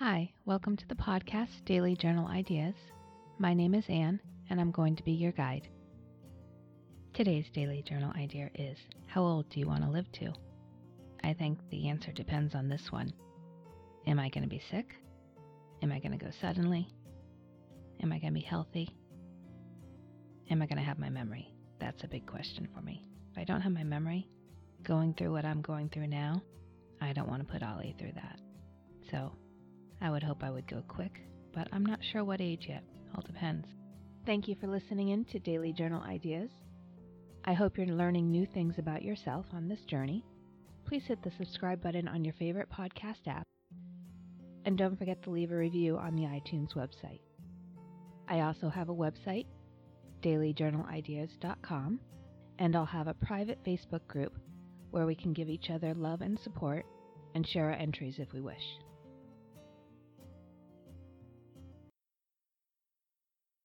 Hi, welcome to the podcast Daily Journal Ideas. My name is Anne, and I'm going to be your guide. Today's Daily Journal idea is How old do you want to live to? I think the answer depends on this one. Am I going to be sick? Am I going to go suddenly? Am I going to be healthy? Am I going to have my memory? That's a big question for me. If I don't have my memory, going through what I'm going through now, I don't want to put Ollie through that. So I would hope I would go quick, but I'm not sure what age yet. All depends. Thank you for listening in to Daily Journal Ideas. I hope you're learning new things about yourself on this journey. Please hit the subscribe button on your favorite podcast app. And don't forget to leave a review on the iTunes website. I also have a website, dailyjournalideas.com, and I'll have a private Facebook group where we can give each other love and support and share our entries if we wish.